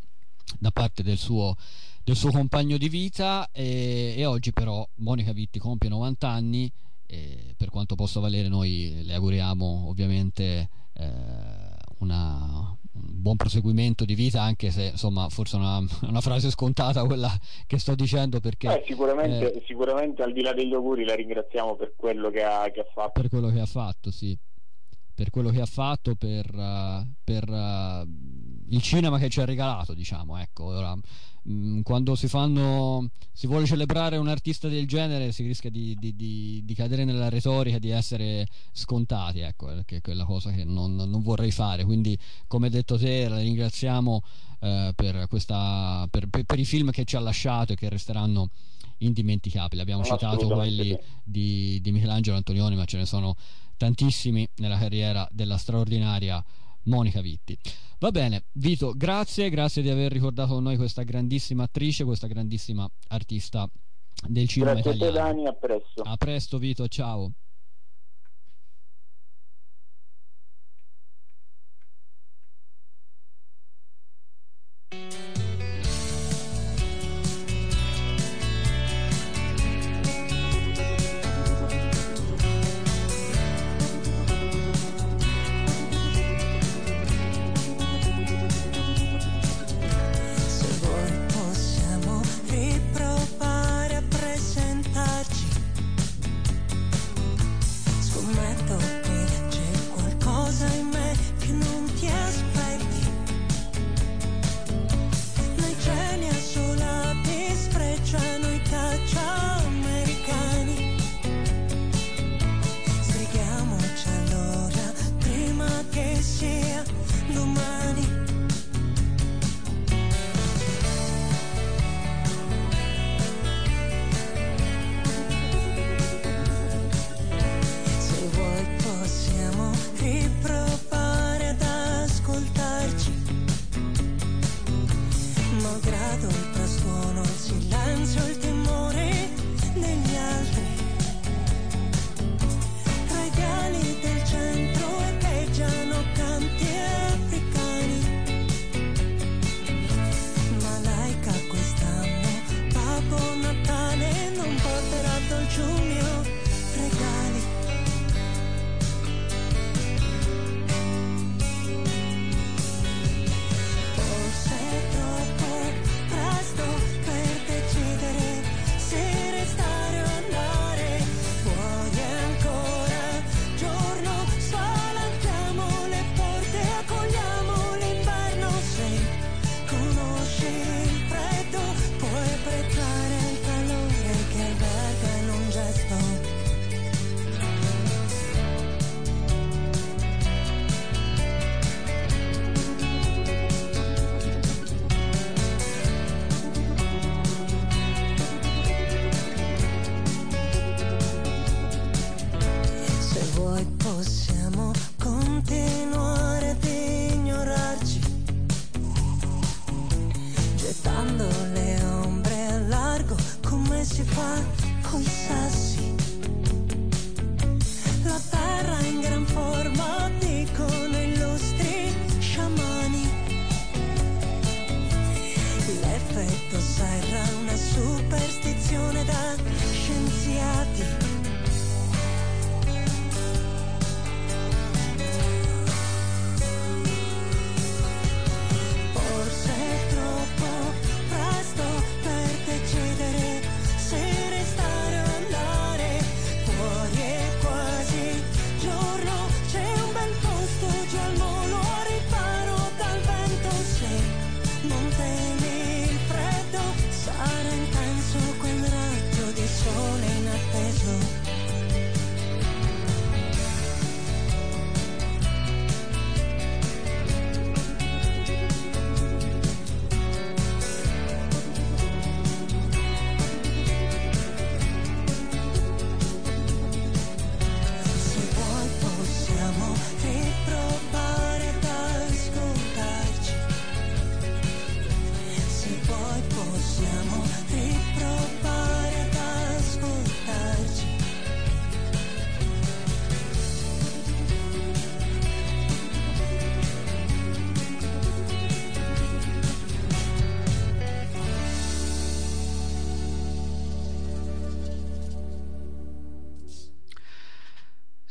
da parte del suo, del suo compagno di vita e, e, oggi però Monica Vitti compie 90 anni e per quanto possa valere noi le auguriamo ovviamente eh, una, un buon proseguimento di vita anche se insomma forse è una, una, frase scontata quella che sto dicendo perché eh, sicuramente, eh, sicuramente al di là degli auguri la ringraziamo per quello che ha, che ha fatto. Per quello che ha fatto sì. Per quello che ha fatto per, uh, per uh, il cinema che ci ha regalato, diciamo, ecco, ora, mh, mm, quando si fanno si vuole celebrare un artista del genere si rischia di, di, di, di cadere nella retorica di essere scontati, ecco, che è quella cosa che non, non vorrei fare, quindi come detto te la ringraziamo uh, per, questa, per, per, per i film che ci ha lasciato e che resteranno indimenticabili. Abbiamo citato quelli di, di Michelangelo Antonioni, ma ce ne sono tantissimi nella carriera della straordinaria Monica Vitti. Va bene, Vito, grazie, grazie di aver ricordato con noi questa grandissima attrice, questa grandissima artista del cinema grazie italiano. Grazie a te Dani, a presto. A presto Vito, ciao.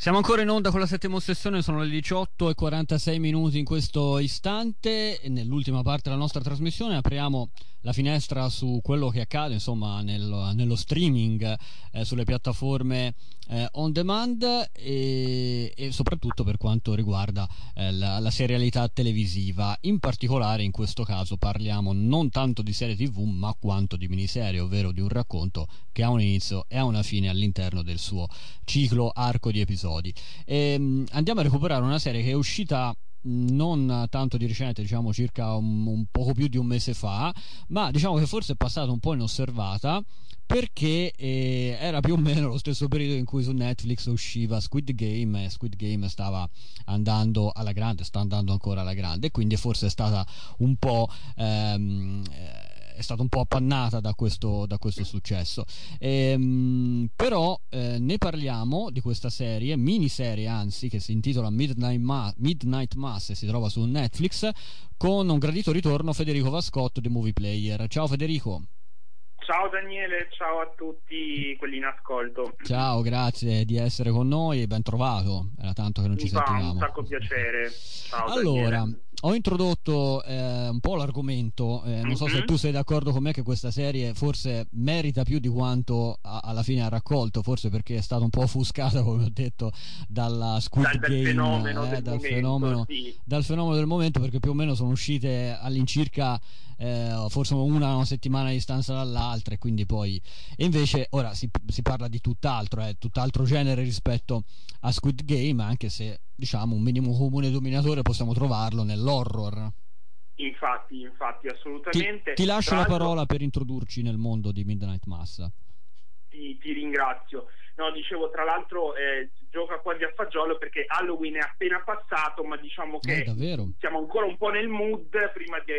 Siamo ancora in onda con la settima sessione, sono le 18 e 46 minuti in questo istante. Nell'ultima parte della nostra trasmissione apriamo la finestra su quello che accade insomma, nel, nello streaming, eh, sulle piattaforme eh, on demand e, e, soprattutto per quanto riguarda eh, la, la, serialità televisiva. In particolare in questo caso parliamo non tanto di serie tv ma quanto di miniserie, ovvero di un racconto che ha un inizio e ha una fine all'interno del suo ciclo arco di episodi. E, ehm, andiamo a recuperare una serie che è uscita non tanto di recente, diciamo circa un, un, poco più di un mese fa, ma diciamo che forse è passata un po' inosservata perché eh, era più o meno lo stesso periodo in cui su Netflix usciva Squid Game e Squid Game stava andando alla grande, sta andando ancora alla grande quindi forse è stata un po' ehm, è stata un po' appannata da questo, da questo successo. Ehm, però eh, ne parliamo di questa serie, miniserie anzi, che si intitola Midnight, Ma- Midnight Mass e si trova su Netflix, con un gradito ritorno Federico Vascotto di Movie Player. Ciao Federico. Ciao Daniele, ciao a tutti quelli in ascolto. Ciao, grazie di essere con noi, ben trovato. Era tanto che non Mi ci fa sentivamo. un sacco piacere. Ciao, allora, Daniele. Ho introdotto eh, un po' l'argomento, eh, non so se Mhm. tu sei d'accordo con me che questa serie forse merita più di quanto a- alla fine ha raccolto, forse perché è stata un po' offuscata, come ho detto, dalla Squid Dal- Game, fenomeno eh, del dal, momento, fenomeno, sì. dal fenomeno del momento, perché più o meno sono uscite all'incirca eh, forse una, una settimana di distanza dall'altra e quindi poi e invece ora si, si parla di tutt'altro è tutt'altro genere rispetto a Squid Game anche se diciamo un minimo comune dominatore possiamo trovarlo nell'horror Infatti, infatti, ti, assolutamente. ti lascio Tra la parola per introdurci nel mondo di Midnight Mass Ti, ti ringrazio. No, dicevo, tra l'altro, eh, gioca quasi a fagiolo perché Halloween è appena passato, ma diciamo che eh, siamo ancora un po' nel mood prima di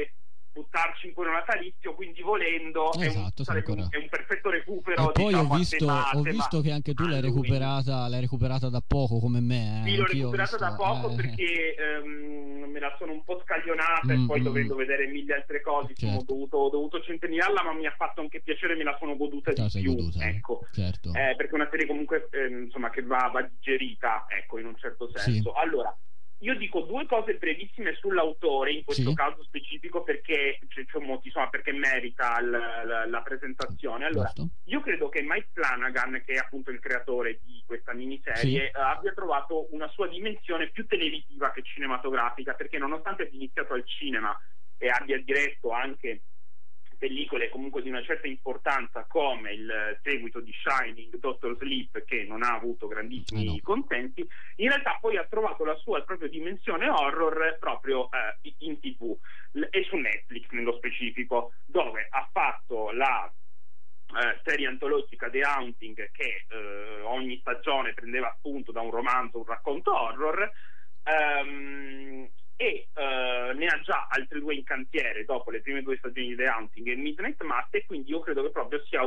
buttarci in quello natalizio, quindi volendo è, un, Esatto, sarebbe un, ancora. è un perfetto recupero. e poi diciamo, ho visto, temate, ho visto che anche tu l'hai recuperata l'hai recuperata da poco come me eh, Sì, l'ho recuperata da poco eh, perché ehm, me la sono un po' scaglionata Mm, e poi mm, dovendo mm. vedere mille altre cose Certo. ho, dovuto, ho dovuto centellinarla ma mi ha fatto anche piacere, me la sono goduta la di più. goduta Ecco. certo Eh, perché è una serie comunque ehm, insomma, che va, va digerita ecco, in un certo Sì. senso. Allora, io dico due cose brevissime sull'autore in questo Sì. caso specifico perché, un motivo, insomma, perché merita il- la, la presentazione. Allora, giusto? io credo che Mike Flanagan, che è appunto il creatore di questa miniserie, Sì. eh, abbia trovato una sua dimensione più televisiva che cinematografica, perché nonostante abbia iniziato al cinema e abbia diretto anche pellicole comunque di una certa importanza come il seguito di Shining, Doctor Sleep che non ha avuto grandissimi no. consensi, in realtà poi ha trovato la sua propria dimensione horror proprio eh, in tv e su Netflix nello specifico, dove ha fatto la eh, serie antologica The Haunting che eh, ogni stagione prendeva spunto da un romanzo, un racconto horror ehm, e eh, ne ha già altre due in cantiere dopo le prime due stagioni di The Haunting e Midnight Mass e quindi io credo che proprio sia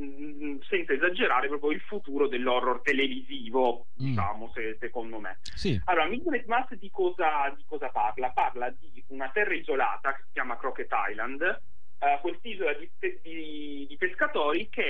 mm, senza esagerare proprio il futuro dell'horror televisivo Mm. diciamo se- secondo me sì allora, Midnight Mass di cosa, di cosa parla? Parla di una terra isolata che si chiama Crockett Island, eh, quest'isola di, di- di pescatori che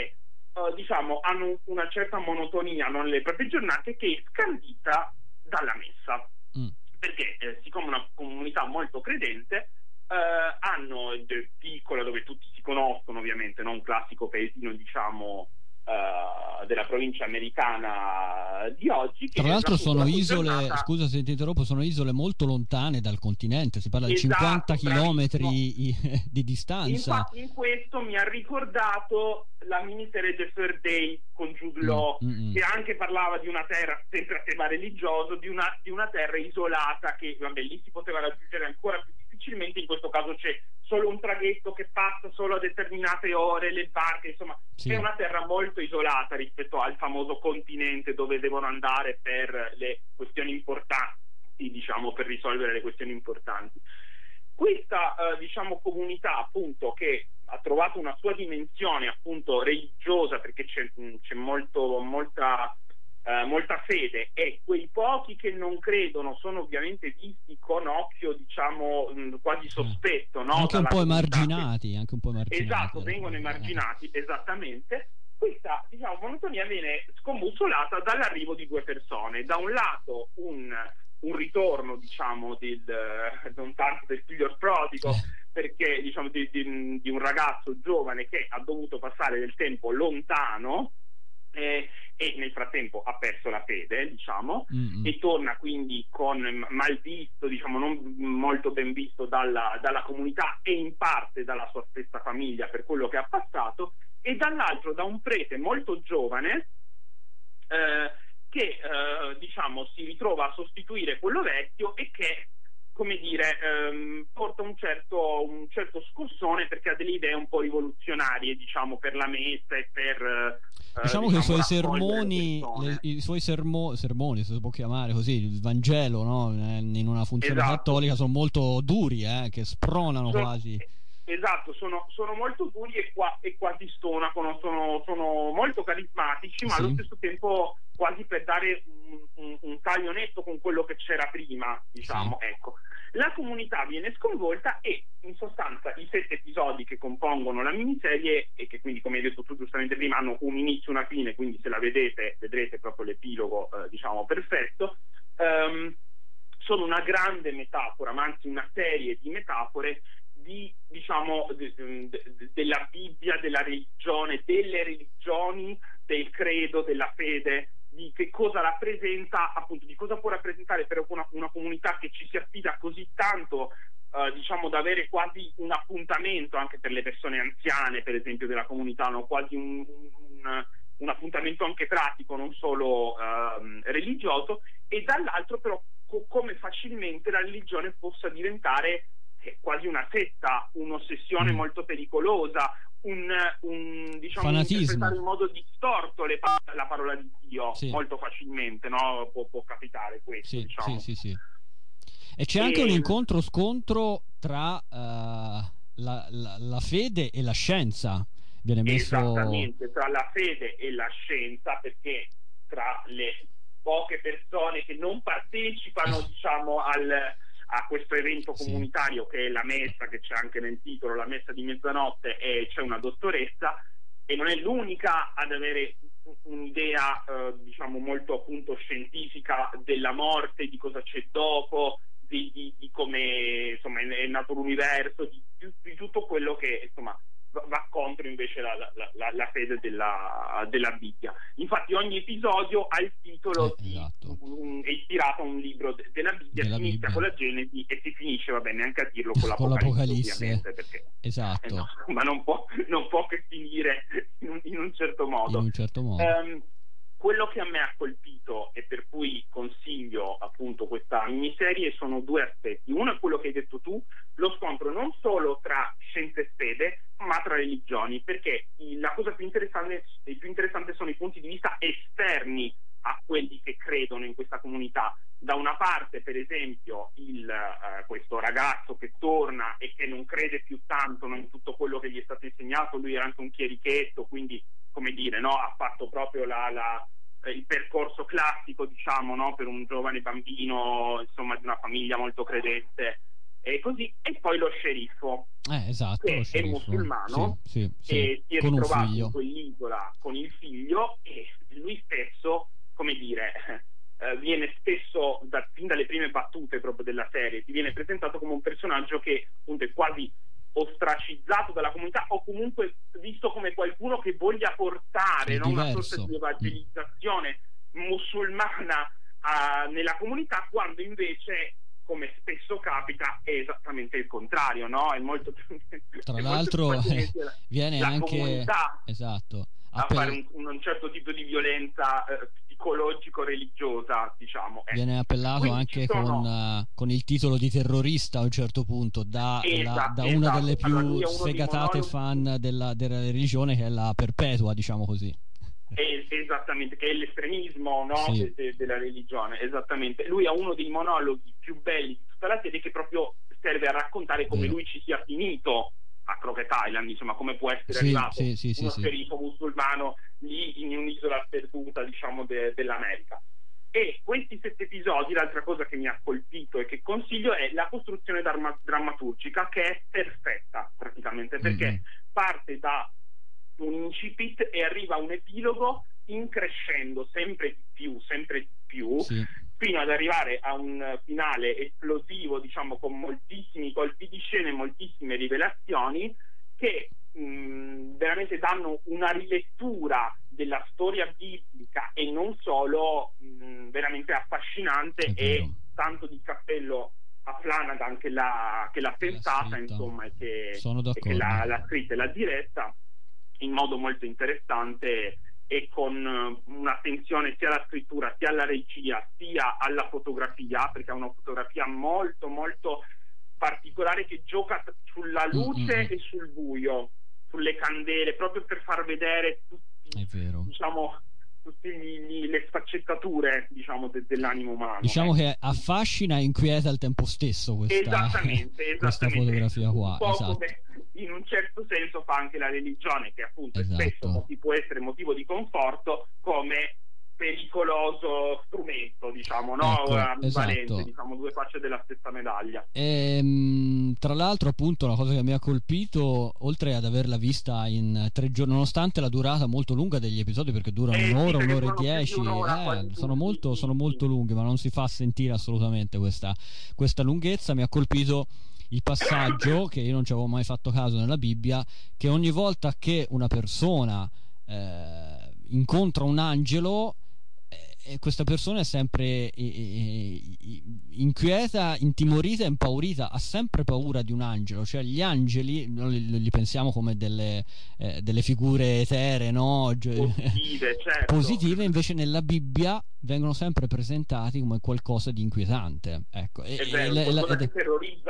eh, diciamo hanno una certa monotonia no, nelle proprie giornate che è scandita dalla messa. Mm. Perché eh, siccome una comunità molto credente, eh, hanno il piccola dove tutti si conoscono ovviamente, non un classico paesino diciamo eh, della provincia americana di oggi. che Tra l'altro sono isole, giornata- scusa se ti interrompo, sono isole molto lontane dal continente, si parla di Esatto, 50 km di distanza. Infatti in questo mi ha ricordato la miniserie The Third Day con Jude Law, Mm, mm, mm. che anche parlava di una terra, sempre a tema religioso, di una, di una terra isolata che vabbè, lì si poteva raggiungere ancora più difficilmente, in questo caso c'è solo un traghetto che passa solo a determinate ore, le barche, insomma Sì. è una terra molto isolata rispetto al famoso continente dove devono andare per le questioni importanti, diciamo, per risolvere le questioni importanti. Questa eh, diciamo, comunità appunto che ha trovato una sua dimensione appunto religiosa perché c'è, c'è molto, molta, eh, molta fede e quei pochi che non credono sono ovviamente visti con occhio diciamo mh, quasi sospetto no? anche un po' emarginati, anche un po' emarginati. Esatto, dalla vengono emarginati, esattamente. questa diciamo, monotonia viene scombussolata dall'arrivo di due persone. Da un lato un, un ritorno, diciamo, del, non tanto del figlio prodigo, perché diciamo, di, di, di, un ragazzo giovane che ha dovuto passare del tempo lontano eh, e nel frattempo ha perso la fede, diciamo, mm-hmm. e torna quindi con mal visto, diciamo, non molto ben visto dalla, dalla comunità e in parte dalla sua stessa famiglia per quello che ha passato, e dall'altro da un prete molto giovane eh, che eh, diciamo si ritrova a sostituire quello vecchio e che come dire, ehm, porta un certo, un certo scossone perché ha delle idee un po' rivoluzionarie, diciamo, per la messa e per... Eh, diciamo, diciamo, che i suoi sermoni, le, i suoi sermo, sermoni, se si può chiamare così, il Vangelo, no? in una funzione esatto. cattolica sono molto duri, eh, che spronano sono, quasi. Esatto, sono, sono, molto duri e, qua, e quasi stonacano, sono, sono molto carismatici, ma sì. allo stesso tempo quasi per dare un, un, un, taglio netto con quello che c'era prima, diciamo, sì. ecco. La comunità viene sconvolta e in sostanza i sette episodi che compongono la miniserie e che quindi come hai detto tu giustamente prima hanno un inizio e una fine, quindi se la vedete vedrete proprio l'epilogo eh, diciamo perfetto. Um, sono una grande metafora, ma anzi una serie di metafore di, diciamo, de, de, de, della Bibbia, della religione, delle religioni, del credo, della fede, di che cosa rappresenta, appunto, di cosa può rappresentare per una, una comunità che ci si affida così tanto, eh, diciamo, da avere quasi un appuntamento anche per le persone anziane, per esempio, della comunità, no? quasi un, un, un, appuntamento anche pratico, non solo eh, religioso, e dall'altro però co- come facilmente la religione possa diventare quasi una setta, un'ossessione mm. molto pericolosa, un, un diciamo, interpretare in modo distorto le, la parola di Dio sì. molto facilmente, no? può, può, capitare questo. Sì, diciamo. sì, sì, E c'è e... anche un incontro-scontro tra uh, la, la, la, fede e la scienza. Viene messo... Esattamente, tra la fede e la scienza, perché tra le poche persone che non partecipano diciamo, al, a questo evento comunitario che è la messa, che c'è anche nel titolo, la messa di mezzanotte, e c'è una dottoressa e non è l'unica ad avere un'idea eh, diciamo molto appunto scientifica della morte, di cosa c'è dopo, di, di, di come insomma è nato l'universo, di, di tutto quello che insomma va contro invece la, la, la, la fede della, della, Bibbia. Infatti ogni episodio ha il titolo eh, esatto. di, un, è ispirato a un libro de, della Bibbia, della si inizia con la Genesi e si finisce, va bene, neanche a dirlo con l'Apocalisse, con perché, esatto. Eh no, ma non può, non può, che finire in un, in un, certo modo. Un certo modo. Um, quello che a me ha colpito e per cui consiglio appunto questa miniserie sono due aspetti. Uno è quello che hai detto tu, lo scontro non solo tra scienze e fede, ma tra religioni, perché la cosa più interessante, più interessante sono i punti di vista esterni a quelli che credono in questa comunità. Da una parte, per esempio, il, eh, questo ragazzo che torna e che non crede più tanto in tutto quello che gli è stato insegnato, lui era anche un chierichetto, quindi come dire, no, ha fatto proprio la, la, il percorso classico, diciamo, no, per un giovane bambino, insomma, di una famiglia molto credente e così, e poi lo sceriffo, eh, esatto, che è musulmano sì, sì, sì. e si è con ritrovato in quell'isola con il figlio e lui stesso, come dire, eh, viene spesso, da, fin dalle prime battute proprio della serie, ti viene presentato come un personaggio che appunto è quasi ostracizzato dalla comunità o comunque visto come qualcuno che voglia portare no? una sorta di evangelizzazione musulmana uh, nella comunità quando invece come spesso capita è esattamente il contrario no? è molto tra l'altro eh, viene anche comunità esatto a fare un, un, certo tipo di violenza eh, psicologico-religiosa, diciamo. Eh. Viene appellato Quindi anche sono... con, uh, con, il titolo di terrorista a un certo punto da, esatto, la, da esatto. una delle più allora, sfegatate fan della, della, religione che è la perpetua, diciamo così. Esattamente, che è l'estremismo no? sì. de, de, della religione, esattamente. Lui ha uno dei monologhi più belli di tutta la serie che proprio serve a raccontare come lui ci sia finito a Crockett Island, insomma, come può essere sì, arrivato sì, sì, uno sceriffo musulmano lì in un'isola sperduta, diciamo, de- dell'America. E questi sette episodi, l'altra cosa che mi ha colpito e che consiglio è la costruzione drammaturgica che è perfetta praticamente, perché mm-hmm. parte da un incipit e arriva un epilogo increscendo sempre di più, sempre di più, Sì. fino ad arrivare a un finale esplosivo, diciamo, con moltissimi colpi di scena e moltissime rivelazioni che mh, veramente danno una rilettura della storia biblica e non solo mh, veramente affascinante e tanto di cappello a Flanagan che l'ha, che l'ha pensata, insomma, e che, e che l'ha, l'ha scritta e l'ha diretta in modo molto interessante e con eh, un'attenzione sia alla scrittura sia alla regia sia alla fotografia perché ha una fotografia molto molto particolare che gioca sulla luce Mm, mm, mm. e sul buio sulle candele proprio per far vedere tutti È diciamo tutte le sfaccettature diciamo de- dell'animo umano Diciamo ecco. che affascina e inquieta al tempo stesso questa, Esattamente, questa esattamente. fotografia qua. Un Esatto. come in un certo senso fa anche la religione, che appunto Esatto. spesso può essere motivo di conforto come pericoloso strumento, diciamo, no? Ecco, esatto. diciamo, due facce della stessa medaglia. Ehm, tra l'altro, appunto, la cosa che mi ha colpito, oltre ad averla vista in tre giorni, nonostante la durata molto lunga degli episodi, perché durano Eh, sì, un'ora, perché un'ora e dieci, un'ora, eh, sono, molto, sì, sono sì. molto lunghi, ma non si fa sentire assolutamente questa, questa lunghezza. Mi ha colpito il passaggio che io non ci avevo mai fatto caso nella Bibbia, che ogni volta che una persona eh, incontra un angelo, e questa persona è sempre inquieta, intimorita e impaurita, ha sempre paura di un angelo, cioè gli angeli noi li, pensiamo come delle, eh, delle figure eteree, no? Positive, certo. positive, invece nella Bibbia vengono sempre presentati come qualcosa di inquietante, ecco, e- È e vero, la- la-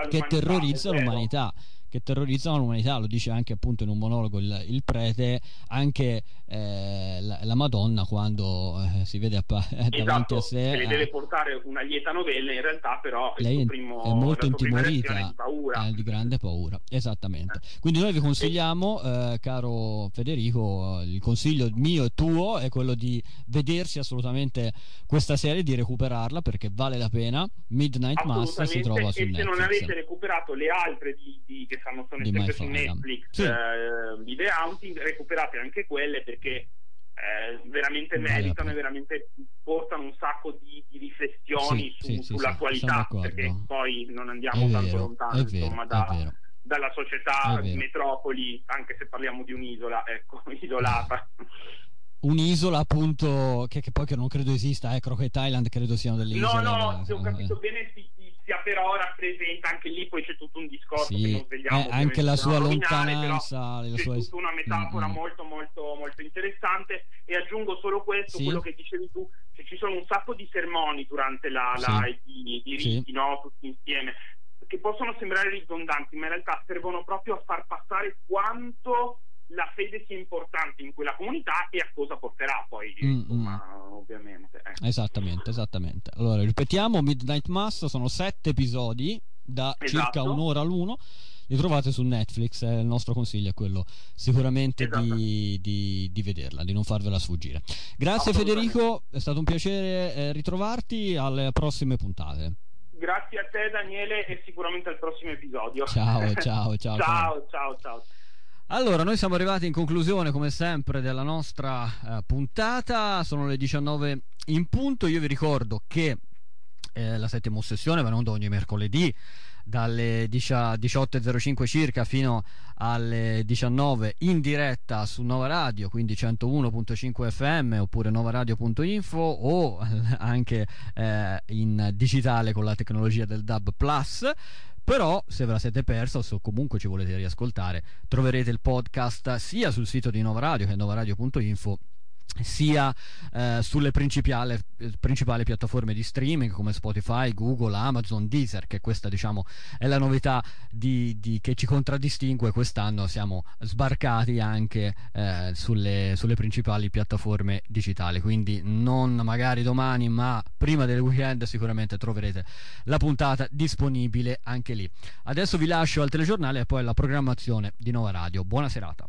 che terrorizza l'umanità, che terrorizzano l'umanità, lo dice anche appunto in un monologo il, il prete, anche eh, la, la Madonna quando eh, si vede appa- davanti Esatto, a sé. che le eh, deve portare una lieta novella, in realtà però lei primo, è molto intimorita, di paura. eh, di grande paura, esattamente. Quindi noi vi consigliamo, eh, caro Federico, il consiglio mio e tuo è quello di vedersi assolutamente questa serie, di recuperarla perché vale la pena. Midnight Mass si trova su e se non Netflix. avete recuperato le altre di, di- che sono Di sempre su. Netflix Sì. eh, di The Haunting recuperate anche quelle perché eh, veramente meritano e veramente portano un sacco di, di riflessioni Sì, su- sì, sì, sì, sull'attualità sono perché poi non È andiamo tanto vero, lontano è vero, insomma è da- dalla società È vero. metropoli anche se parliamo di un'isola ecco isolata un'isola appunto che, che poi che non credo esista eh, Crockett Island credo siano delle No, isole no, se ho eh, capito bene si, si, sia però rappresenta anche lì poi c'è tutto un discorso Sì, che non svegliamo eh, anche la sua lontananza, la c'è sua- tutta una metafora Mm, mm. molto molto molto interessante e aggiungo solo questo, Sì. quello che dicevi tu, che ci sono un sacco di sermoni durante la, la Sì. i, i Sì. riti, no? tutti insieme che possono sembrare ridondanti, ma in realtà servono proprio a far passare quanto la fede sia importante in quella comunità e a cosa porterà poi, Mm, insomma, ovviamente. ecco. esattamente esattamente allora ripetiamo Midnight Mass sono sette episodi da circa Esatto. un'ora l'uno li trovate su Netflix eh, il nostro consiglio è quello sicuramente di, di- di vederla di non farvela sfuggire grazie. Federico è stato un piacere eh, ritrovarti alle prossime puntate Grazie a te Daniele e sicuramente al prossimo episodio. Ciao, ciao, ciao, ciao, ciao, ciao. Allora, noi siamo arrivati in conclusione, come sempre, della nostra eh, puntata. Sono le 19 in punto. Io vi ricordo che eh, la settima ossessione va in onda ogni mercoledì dalle 10 18.05 circa fino alle 19 in diretta su Nova Radio, quindi 101.5 FM oppure novaradio.info o anche eh, in digitale con la tecnologia del DAB Plus. Però se ve la siete persa o se comunque ci volete riascoltare, troverete il podcast sia sul sito di Nova Radio che novaradio.info sia eh, sulle principali, principali piattaforme di streaming come Spotify, Google, Amazon, Deezer, che questa diciamo è la novità di, di- che ci contraddistingue quest'anno, siamo sbarcati anche eh, sulle, sulle principali piattaforme digitali, quindi non magari domani ma prima del weekend sicuramente troverete la puntata disponibile anche lì. Adesso vi lascio al telegiornale e poi alla programmazione di Nova Radio. Buona serata.